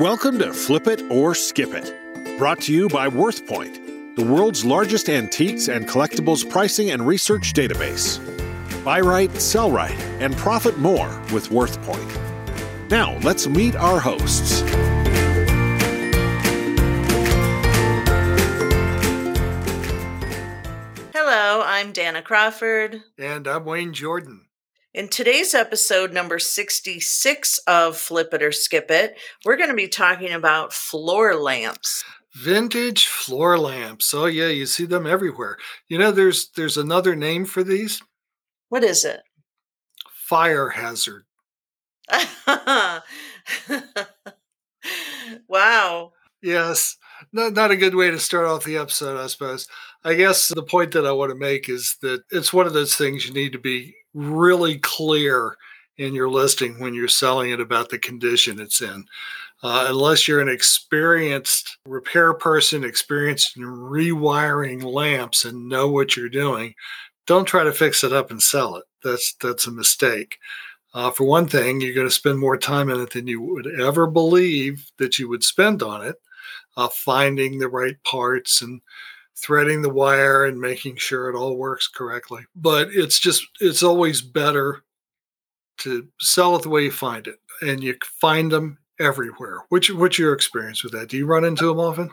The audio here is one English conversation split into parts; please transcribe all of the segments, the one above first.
Welcome to Flip It or Skip It, brought to you by WorthPoint, the world's largest antiques and collectibles pricing and research database. Buy right, sell right, and profit more with WorthPoint. Now, let's meet our hosts. Hello, I'm Dana Crawford. And I'm Wayne Jordan. In today's episode, number 66 of Flip It or Skip It, we're going to be talking about floor lamps. Vintage floor lamps. Oh yeah, you see them everywhere. You know there's there's another name for these? What is it? Fire hazard. wow. Yes. Not, not a good way to start off the episode, I suppose. I guess the point that I want to make is that it's one of those things you need to be really clear in your listing when you're selling it about the condition it's in. Uh, unless you're an experienced repair person, experienced in rewiring lamps, and know what you're doing, don't try to fix it up and sell it. That's that's a mistake. Uh, for one thing, you're going to spend more time in it than you would ever believe that you would spend on it, uh, finding the right parts and threading the wire and making sure it all works correctly. But it's just, it's always better to sell it the way you find it. And you find them everywhere. Which, what's your experience with that? Do you run into them often?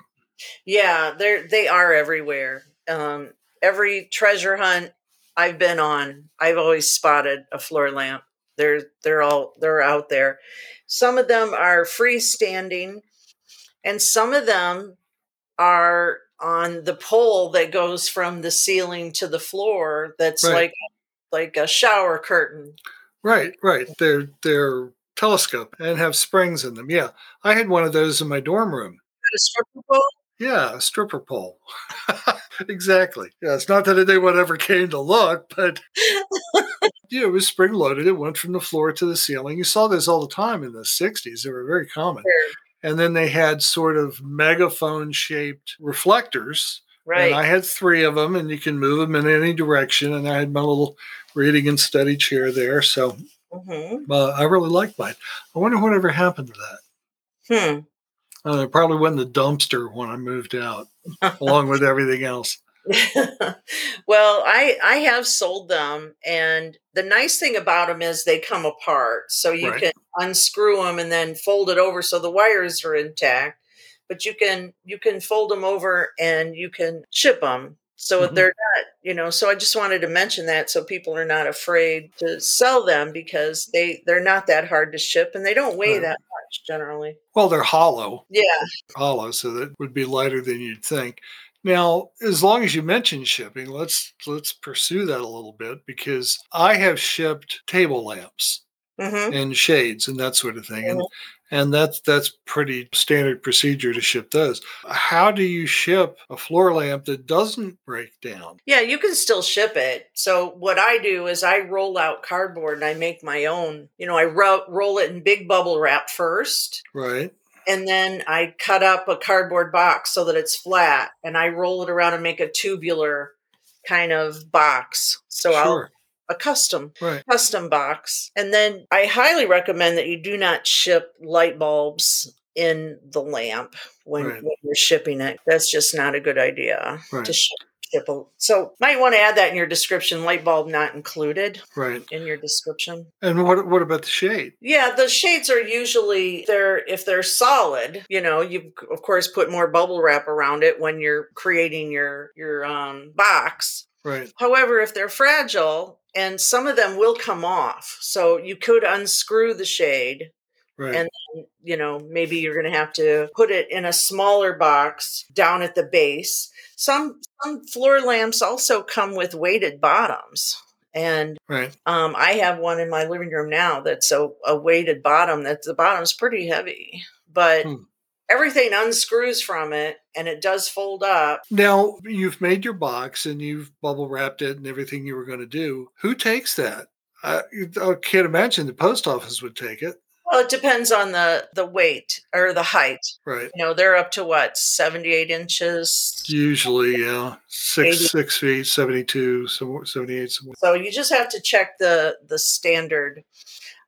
Yeah, they're, they are everywhere. Um, every treasure hunt I've been on, I've always spotted a floor lamp. They're, they're all, they're out there. Some of them are freestanding and some of them are on the pole that goes from the ceiling to the floor that's right. like like a shower curtain. Right right. They're they're telescope and have springs in them. Yeah. I had one of those in my dorm room. A stripper pole? Yeah a stripper pole. Exactly. Yeah it's not that anyone ever came to look but yeah it was spring loaded. It went from the floor to the ceiling. You saw this all the time in the 60s they were very common. Sure and then they had sort of megaphone shaped reflectors. Right. And I had three of them, and you can move them in any direction. And I had my little reading and study chair there. So mm-hmm. uh, I really liked mine. I wonder whatever happened to that. Hmm. Uh, it probably went in the dumpster when I moved out, along with everything else. well, I I have sold them, and the nice thing about them is they come apart, so you right. can unscrew them and then fold it over so the wires are intact. But you can you can fold them over and you can ship them, so mm-hmm. they're not you know. So I just wanted to mention that so people are not afraid to sell them because they they're not that hard to ship and they don't weigh right. that much generally. Well, they're hollow. Yeah, hollow, so that would be lighter than you'd think. Now, as long as you mention shipping, let's let's pursue that a little bit because I have shipped table lamps mm-hmm. and shades and that sort of thing, mm-hmm. and and that's that's pretty standard procedure to ship those. How do you ship a floor lamp that doesn't break down? Yeah, you can still ship it. So what I do is I roll out cardboard and I make my own. You know, I ro- roll it in big bubble wrap first, right? And then I cut up a cardboard box so that it's flat and I roll it around and make a tubular kind of box. So sure. I'll a custom right. custom box. And then I highly recommend that you do not ship light bulbs in the lamp when, right. when you're shipping it. That's just not a good idea right. to ship so might want to add that in your description. Light bulb not included. Right. In your description. And what what about the shade? Yeah, the shades are usually they're if they're solid, you know, you of course put more bubble wrap around it when you're creating your your um box. Right. However, if they're fragile and some of them will come off, so you could unscrew the shade Right. And then, you know, maybe you're going to have to put it in a smaller box down at the base some some floor lamps also come with weighted bottoms. And right. um, I have one in my living room now that's a, a weighted bottom. That the bottom's pretty heavy, but hmm. everything unscrews from it and it does fold up. Now you've made your box and you've bubble wrapped it and everything you were going to do. Who takes that? I, I can't imagine the post office would take it. Well, it depends on the the weight or the height. Right. You know, they're up to what seventy eight inches. Usually, yeah, six 80. six feet, seventy two, seventy eight. So you just have to check the the standard.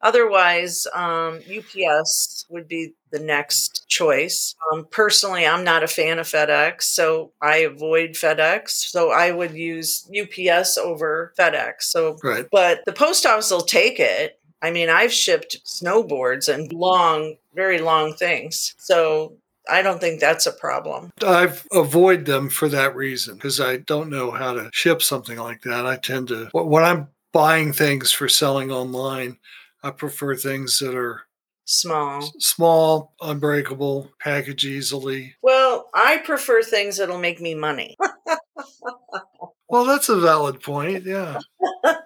Otherwise, um, UPS would be the next choice. Um, personally, I'm not a fan of FedEx, so I avoid FedEx. So I would use UPS over FedEx. So, right. but the post office will take it. I mean, I've shipped snowboards and long, very long things. So I don't think that's a problem. I've avoid them for that reason because I don't know how to ship something like that. I tend to when I'm buying things for selling online, I prefer things that are small, small, unbreakable, package easily. Well, I prefer things that'll make me money. well, that's a valid point. Yeah.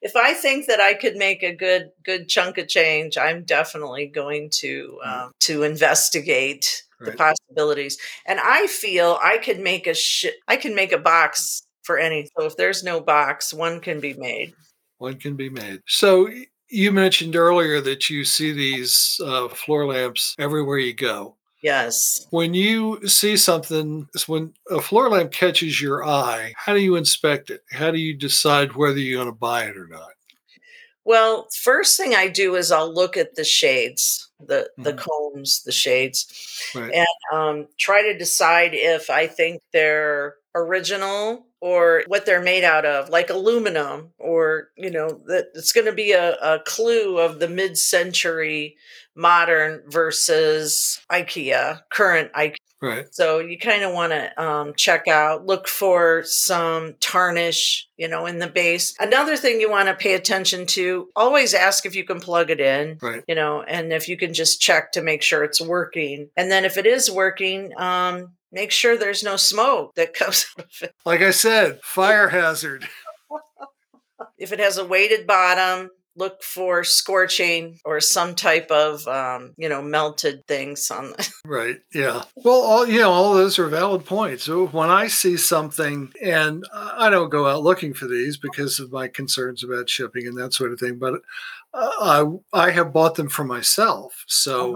if I think that I could make a good good chunk of change, I'm definitely going to mm. um, to investigate right. the possibilities. And I feel I could make a sh- I can make a box for any. So if there's no box, one can be made. One can be made. So you mentioned earlier that you see these uh, floor lamps everywhere you go. Yes. When you see something, when a floor lamp catches your eye, how do you inspect it? How do you decide whether you're going to buy it or not? Well, first thing I do is I'll look at the shades, the mm-hmm. the combs, the shades, right. and um, try to decide if I think they're original or what they're made out of, like aluminum, or you know that it's going to be a, a clue of the mid-century modern versus IKEA, current IKEA. Right. So you kind of want to um, check out, look for some tarnish, you know, in the base. Another thing you want to pay attention to: always ask if you can plug it in, right? You know, and if you can just check to make sure it's working. And then if it is working, um, make sure there's no smoke that comes out of it. Like I said, fire hazard. if it has a weighted bottom, look for scorching or some type of um, you know melted things on the right yeah well all you know all those are valid points so when i see something and i don't go out looking for these because of my concerns about shipping and that sort of thing but uh, i i have bought them for myself so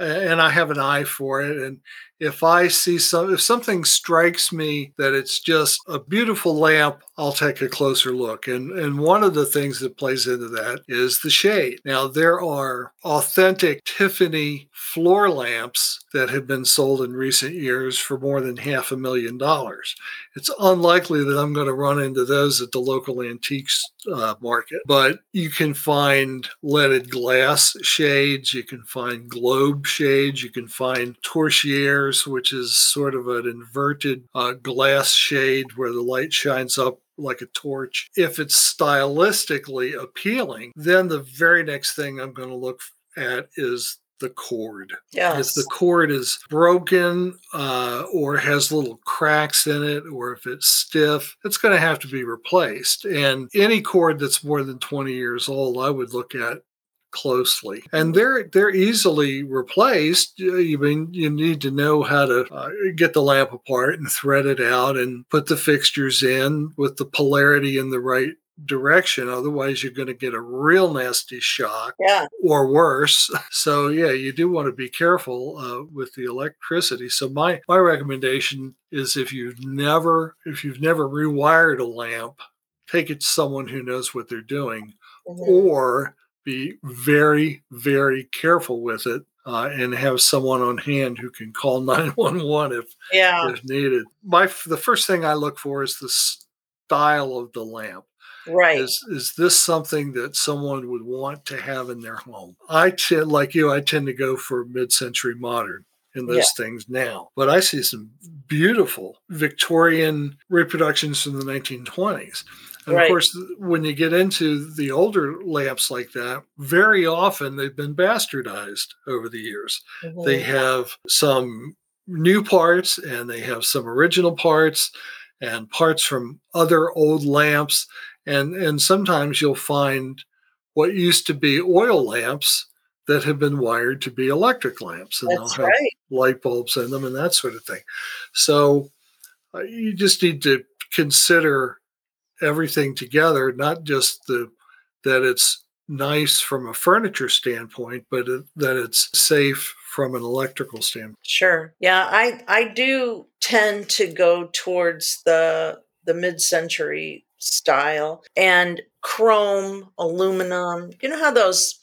okay. and i have an eye for it and if I see some, if something strikes me that it's just a beautiful lamp, I'll take a closer look. And and one of the things that plays into that is the shade. Now there are authentic Tiffany floor lamps that have been sold in recent years for more than half a million dollars. It's unlikely that I'm going to run into those at the local antiques uh, market, but you can find leaded glass shades, you can find globe shades, you can find Torchieres which is sort of an inverted uh, glass shade where the light shines up like a torch. If it's stylistically appealing, then the very next thing I'm going to look at is the cord. Yes. If the cord is broken uh, or has little cracks in it, or if it's stiff, it's going to have to be replaced. And any cord that's more than 20 years old, I would look at closely. And they're they're easily replaced. You mean you need to know how to uh, get the lamp apart and thread it out and put the fixtures in with the polarity in the right direction. Otherwise you're going to get a real nasty shock yeah. or worse. So yeah you do want to be careful uh, with the electricity. So my my recommendation is if you've never if you've never rewired a lamp take it to someone who knows what they're doing mm-hmm. or be very, very careful with it uh, and have someone on hand who can call 911 if, yeah. if needed. My the first thing I look for is the style of the lamp. Right. Is is this something that someone would want to have in their home? I tend, like you, I tend to go for mid-century modern in those yeah. things now. But I see some beautiful Victorian reproductions from the 1920s. And right. of course, when you get into the older lamps like that, very often they've been bastardized over the years. Mm-hmm. They have some new parts and they have some original parts and parts from other old lamps. And, and sometimes you'll find what used to be oil lamps that have been wired to be electric lamps and That's they'll have right. light bulbs in them and that sort of thing. So uh, you just need to consider everything together, not just the that it's nice from a furniture standpoint, but it, that it's safe from an electrical standpoint. Sure. Yeah, I I do tend to go towards the the mid-century style and chrome, aluminum. You know how those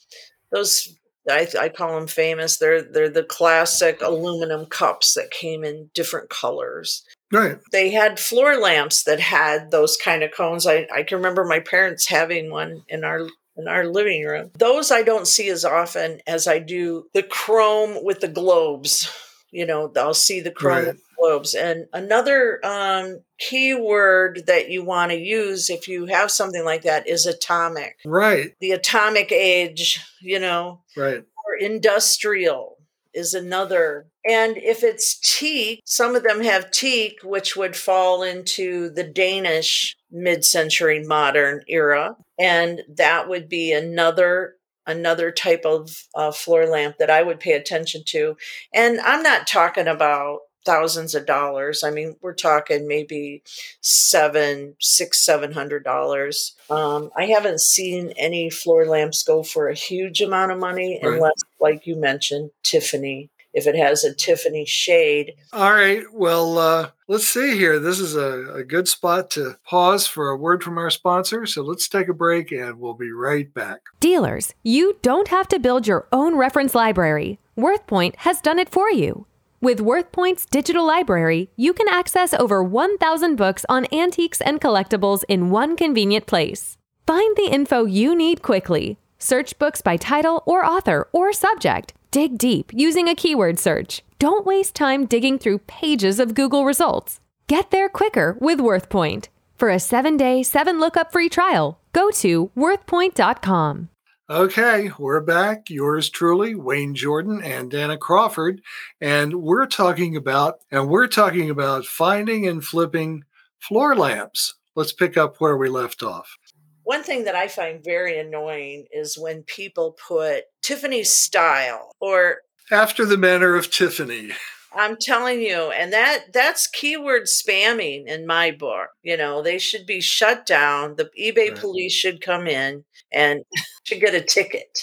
those I, I call them famous. They're they're the classic aluminum cups that came in different colors. Right. They had floor lamps that had those kind of cones. I, I can remember my parents having one in our in our living room. Those I don't see as often as I do the chrome with the globes. You know, I'll see the chrome right. Globes. And another um, keyword that you want to use if you have something like that is atomic. Right. The atomic age, you know. Right. Or industrial is another. And if it's teak, some of them have teak, which would fall into the Danish mid century modern era. And that would be another another type of uh, floor lamp that I would pay attention to. And I'm not talking about thousands of dollars. I mean, we're talking maybe seven, six, seven hundred dollars. Um, I haven't seen any floor lamps go for a huge amount of money, right. unless, like you mentioned, Tiffany. If it has a Tiffany shade. All right. Well, uh, let's see here. This is a, a good spot to pause for a word from our sponsor. So let's take a break and we'll be right back. Dealers, you don't have to build your own reference library. WorthPoint has done it for you. With WorthPoint's digital library, you can access over 1,000 books on antiques and collectibles in one convenient place. Find the info you need quickly. Search books by title or author or subject. Dig deep using a keyword search. Don't waste time digging through pages of Google results. Get there quicker with WorthPoint. For a seven day, seven lookup free trial, go to worthpoint.com. Okay, we're back. Yours truly, Wayne Jordan and Dana Crawford, and we're talking about and we're talking about finding and flipping floor lamps. Let's pick up where we left off. One thing that I find very annoying is when people put Tiffany style or after the manner of Tiffany. I'm telling you, and that that's keyword spamming in my book. You know, they should be shut down. The eBay right. police should come in and should get a ticket.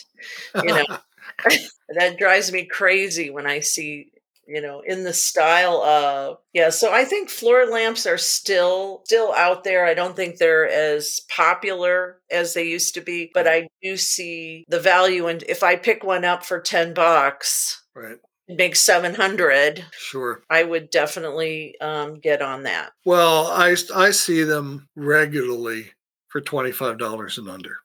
You know, that drives me crazy when I see you know in the style of yeah so i think floor lamps are still still out there i don't think they're as popular as they used to be but i do see the value and if i pick one up for 10 bucks right make 700 sure i would definitely um, get on that well i i see them regularly for $25 and under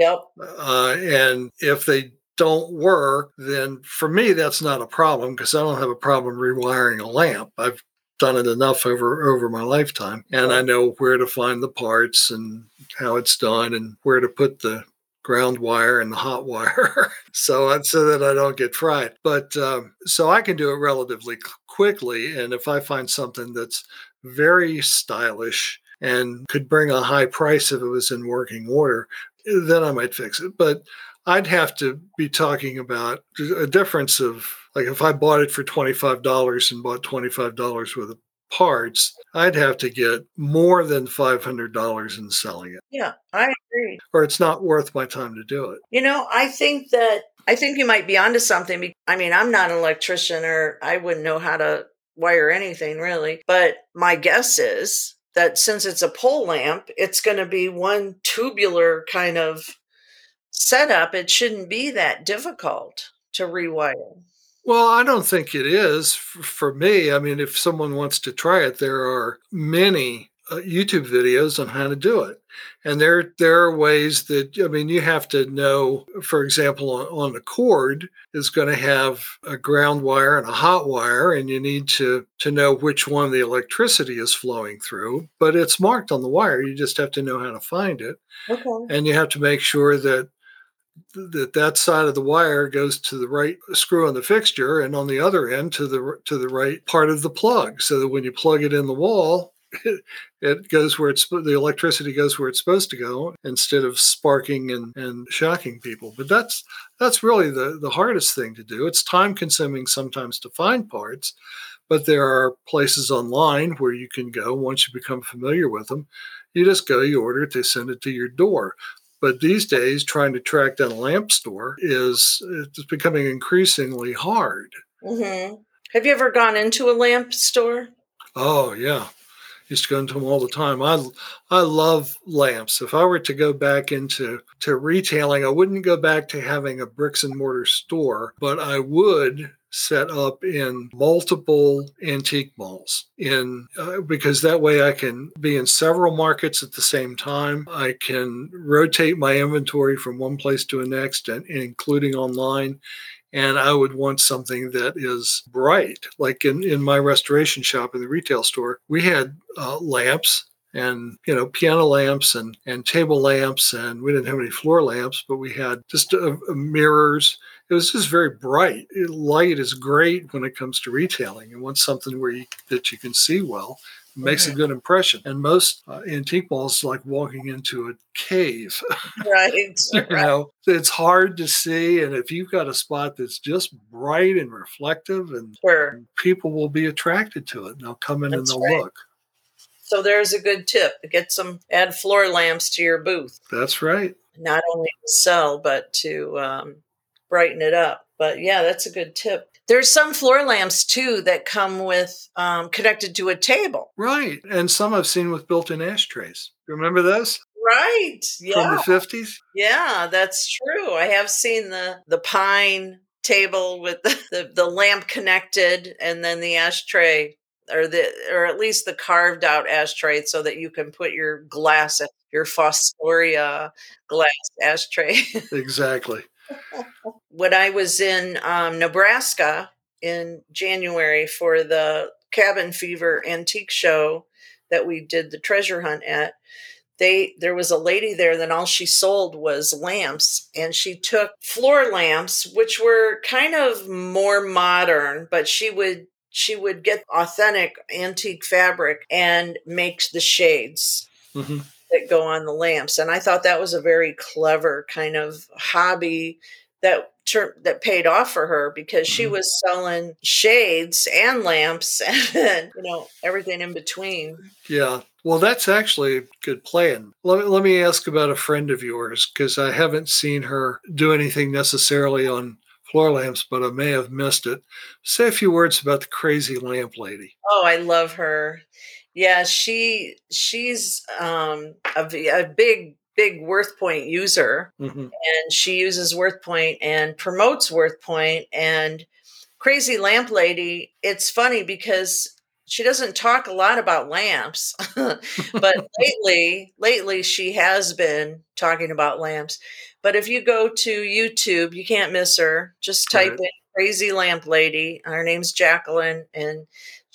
Yep. Uh, and if they don't work, then for me, that's not a problem because I don't have a problem rewiring a lamp. I've done it enough over over my lifetime and i know where to find the parts and how it's done and where to put the ground wire and the hot wire so so that i don't get fried but um, so i can do it relatively quickly and if i find something that's very stylish and could bring a high price if it was in working order then I might fix it. But I'd have to be talking about a difference of like if I bought it for $25 and bought $25 worth of parts, I'd have to get more than $500 in selling it. Yeah, I agree. Or it's not worth my time to do it. You know, I think that I think you might be onto something. I mean, I'm not an electrician or I wouldn't know how to wire anything really, but my guess is that since it's a pole lamp, it's going to be one tubular kind of setup. It shouldn't be that difficult to rewire. Well, I don't think it is for me. I mean, if someone wants to try it, there are many uh, YouTube videos on how to do it. And there, there are ways that, I mean, you have to know, for example, on, on the cord is going to have a ground wire and a hot wire, and you need to, to know which one the electricity is flowing through. But it's marked on the wire. You just have to know how to find it. Okay. And you have to make sure that that that side of the wire goes to the right screw on the fixture and on the other end to the to the right part of the plug. So that when you plug it in the wall it goes where it's the electricity goes where it's supposed to go instead of sparking and, and shocking people. But that's that's really the the hardest thing to do. It's time consuming sometimes to find parts but there are places online where you can go. Once you become familiar with them you just go you order it they send it to your door but these days trying to track down a lamp store is it's becoming increasingly hard mm-hmm. have you ever gone into a lamp store oh yeah used to go into them all the time. I I love lamps. If I were to go back into to retailing, I wouldn't go back to having a bricks and mortar store, but I would set up in multiple antique malls in uh, because that way I can be in several markets at the same time. I can rotate my inventory from one place to the next and, including online and I would want something that is bright. Like in, in my restoration shop in the retail store, we had uh, lamps and you know piano lamps and and table lamps and we didn't have any floor lamps but we had just uh, mirrors it was just very bright light is great when it comes to retailing and want something where you that you can see well It makes a good impression. And most uh, antique malls like walking into a cave. Right. you know, it's hard to see. And if you've got a spot that's just bright and reflective, and sure. people will be attracted to it and they'll come in that's and they'll right. look. So there's a good tip. Get some add floor lamps to your booth. That's right. Not only to sell, but to um, brighten it up. But yeah, that's a good tip. There's some floor lamps too that come with um, connected to a table. Right. And some I've seen with built in ashtrays. Remember those? Right. Yeah. From the 50s? Yeah, that's true. I have seen the the pine table with the, the, the lamp connected and then the ashtray or the or at least the carved out ashtray so that you can put your glass your Fostoria glass ashtray. exactly when I was in um, Nebraska in January for the Cabin Fever Antique Show that we did the treasure hunt at, they there was a lady there that all she sold was lamps and she took floor lamps which were kind of more modern but she would she would get authentic antique fabric and make the shades. Mm-hmm that go on the lamps. And I thought that was a very clever kind of hobby that that paid off for her because she mm-hmm. was selling shades and lamps and you know everything in between. Yeah. Well, that's actually a good plan. Let, let me ask about a friend of yours because I haven't seen her do anything necessarily on floor lamps, but I may have missed it. Say a few words about the crazy lamp lady. Oh, I love her. Yeah, she she's um, a, a big big WorthPoint user, mm-hmm. and she uses WorthPoint and promotes WorthPoint and Crazy Lamp Lady. It's funny because she doesn't talk a lot about lamps, but lately, lately she has been talking about lamps. But if you go to YouTube, you can't miss her. Just type right. in "Crazy Lamp Lady." Her name's Jacqueline, and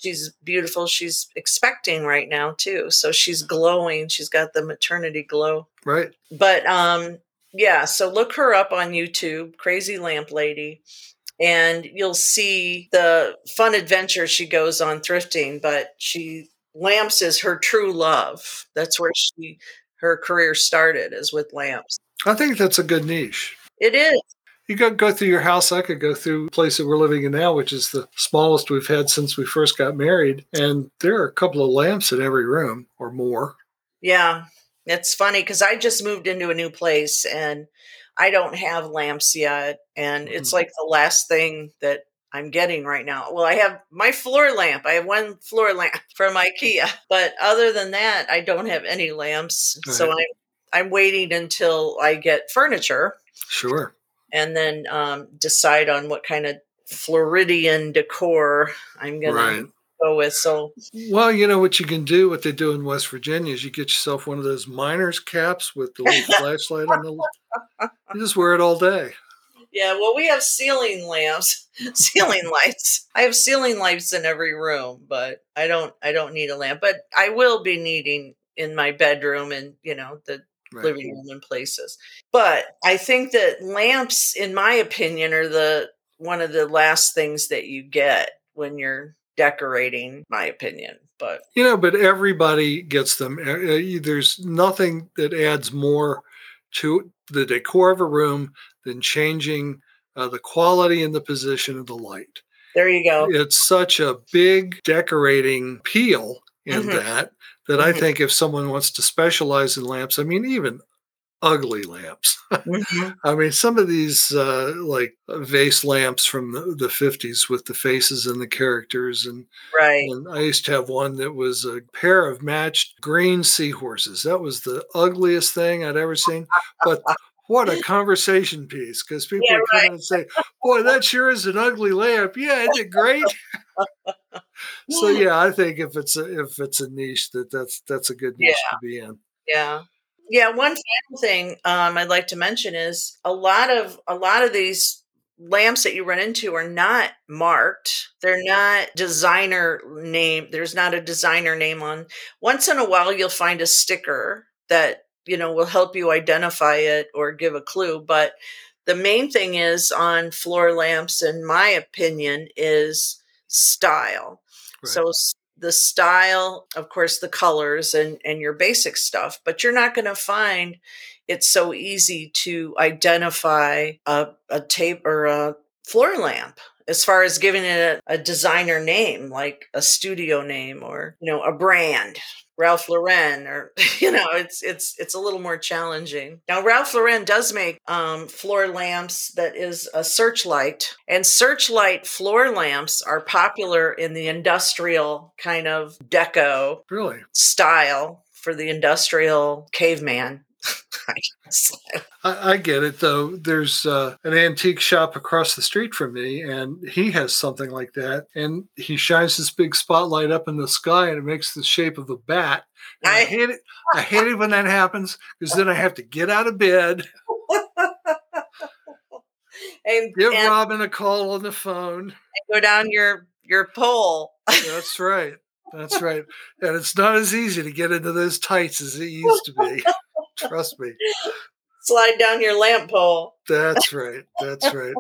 she's beautiful. She's expecting right now too. So she's glowing. She's got the maternity glow. Right. But um yeah, so look her up on YouTube, Crazy Lamp Lady, and you'll see the fun adventure she goes on thrifting, but she lamps is her true love. That's where she her career started is with lamps. I think that's a good niche. It is you could go through your house. I could go through the place that we're living in now, which is the smallest we've had since we first got married. And there are a couple of lamps in every room or more. Yeah. It's funny because I just moved into a new place and I don't have lamps yet. And it's mm-hmm. like the last thing that I'm getting right now. Well, I have my floor lamp. I have one floor lamp from IKEA, but other than that, I don't have any lamps. Right. So I'm I'm waiting until I get furniture. Sure and then um, decide on what kind of Floridian decor I'm going right. to go with. So, well, you know what you can do. What they do in West Virginia is you get yourself one of those miner's caps with the little flashlight on the. You just wear it all day. Yeah, well, we have ceiling lamps, ceiling lights. I have ceiling lights in every room, but I don't. I don't need a lamp, but I will be needing in my bedroom and you know the right. living room and places. But I think that lamps, in my opinion, are the one of the last things that you get when you're decorating my opinion but you know but everybody gets them there's nothing that adds more to the decor of a room than changing uh, the quality and the position of the light there you go it's such a big decorating peel in mm-hmm. that that mm-hmm. I think if someone wants to specialize in lamps, I mean, even ugly lamps. Mm-hmm. I mean, some of these uh, like vase lamps from the, the, 50s with the faces and the characters. And, right. and I used to have one that was a pair of matched green seahorses. That was the ugliest thing I'd ever seen. But what a conversation piece because people yeah, come right. and say, Boy, that sure is an ugly lamp. Yeah, isn't it great? so yeah, I think if it's a if it's a niche that that's that's a good niche yeah. to be in. Yeah. Yeah, one final thing um, I'd like to mention is a lot of a lot of these lamps that you run into are not marked. They're not designer name. There's not a designer name on. Once in a while, you'll find a sticker that you know will help you identify it or give a clue. But the main thing is on floor lamps, in my opinion, is style. Right. So the style, of course, the colors and, and your basic stuff, but you're not going to find it's so easy to identify a, a tape or a floor lamp as far as giving it a, a, designer name like a studio name or you know a brand Ralph Lauren or you know it's it's it's a little more challenging. Now Ralph Lauren does make um, floor lamps that is a searchlight and searchlight floor lamps are popular in the industrial kind of deco really style for the industrial caveman I, I, get it though. There's uh, an antique shop across the street from me, and he has something like that. And he shines this big spotlight up in the sky, and it makes the shape of a bat. I, I hate it. I hate it when that happens because then I have to get out of bed. and give and, Robin a call on the phone. And go down your your pole. That's right. That's right. And it's not as easy to get into those tights as it used to be. Trust me. Slide down your lamp pole. That's right. That's right.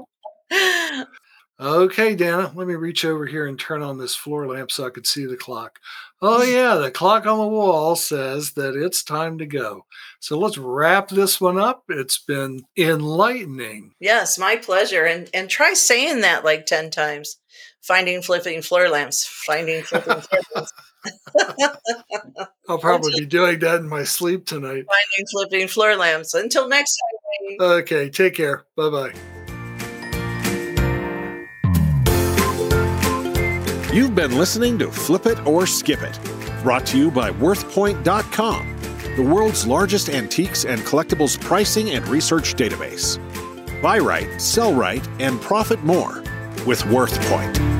Okay, Dana, let me reach over here and turn on this floor lamp so I could see the clock. Oh, yeah, the clock on the wall says that it's time to go. So let's wrap this one up. It's been enlightening. Yes, my pleasure. And and try saying that like 10 times. Finding flipping floor lamps, finding flipping floor lamps. I'll probably be doing that in my sleep tonight. Finding flipping floor lamps. Until next time. Okay, take care. Bye bye. You've been listening to Flip It or Skip It, brought to you by WorthPoint.com, the world's largest antiques and collectibles pricing and research database. Buy right, sell right, and profit more with WorthPoint.